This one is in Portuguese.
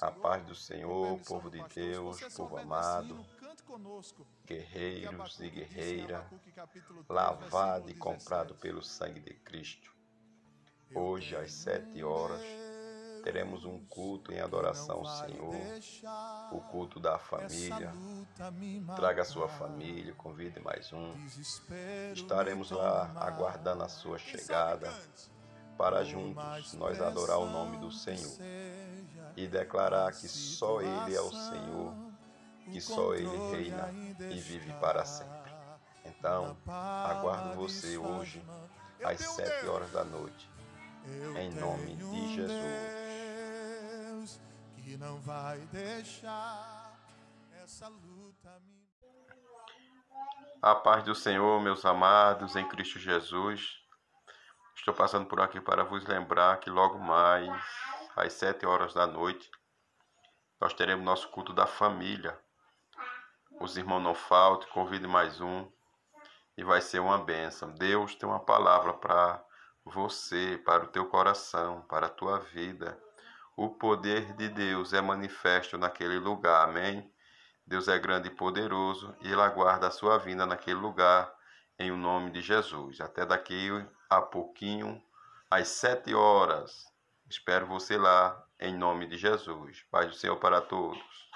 A paz do Senhor, povo de Deus, povo amado, guerreiros e guerreira, lavado e comprado pelo sangue de Cristo. Hoje, às sete horas, teremos um culto em adoração ao Senhor, o culto da família. Traga a sua família, convide mais um. Estaremos lá aguardando a sua chegada para juntos nós adorar o nome do Senhor e declarar que só Ele é o Senhor, que só Ele reina e vive para sempre. Então, aguardo você hoje às sete horas da noite, em nome de Jesus. Que não vai deixar essa luta me... A paz do Senhor, meus amados, em Cristo Jesus. Estou passando por aqui para vos lembrar que logo mais, às sete horas da noite, nós teremos nosso culto da família. Os irmãos não faltem, convide mais um e vai ser uma bênção. Deus tem uma palavra para você, para o teu coração, para a tua vida. O poder de Deus é manifesto naquele lugar, amém? Deus é grande e poderoso e Ele aguarda a sua vinda naquele lugar em o nome de Jesus. Até daqui a pouquinho, às sete horas. Espero você lá, em nome de Jesus. Paz do Senhor para todos.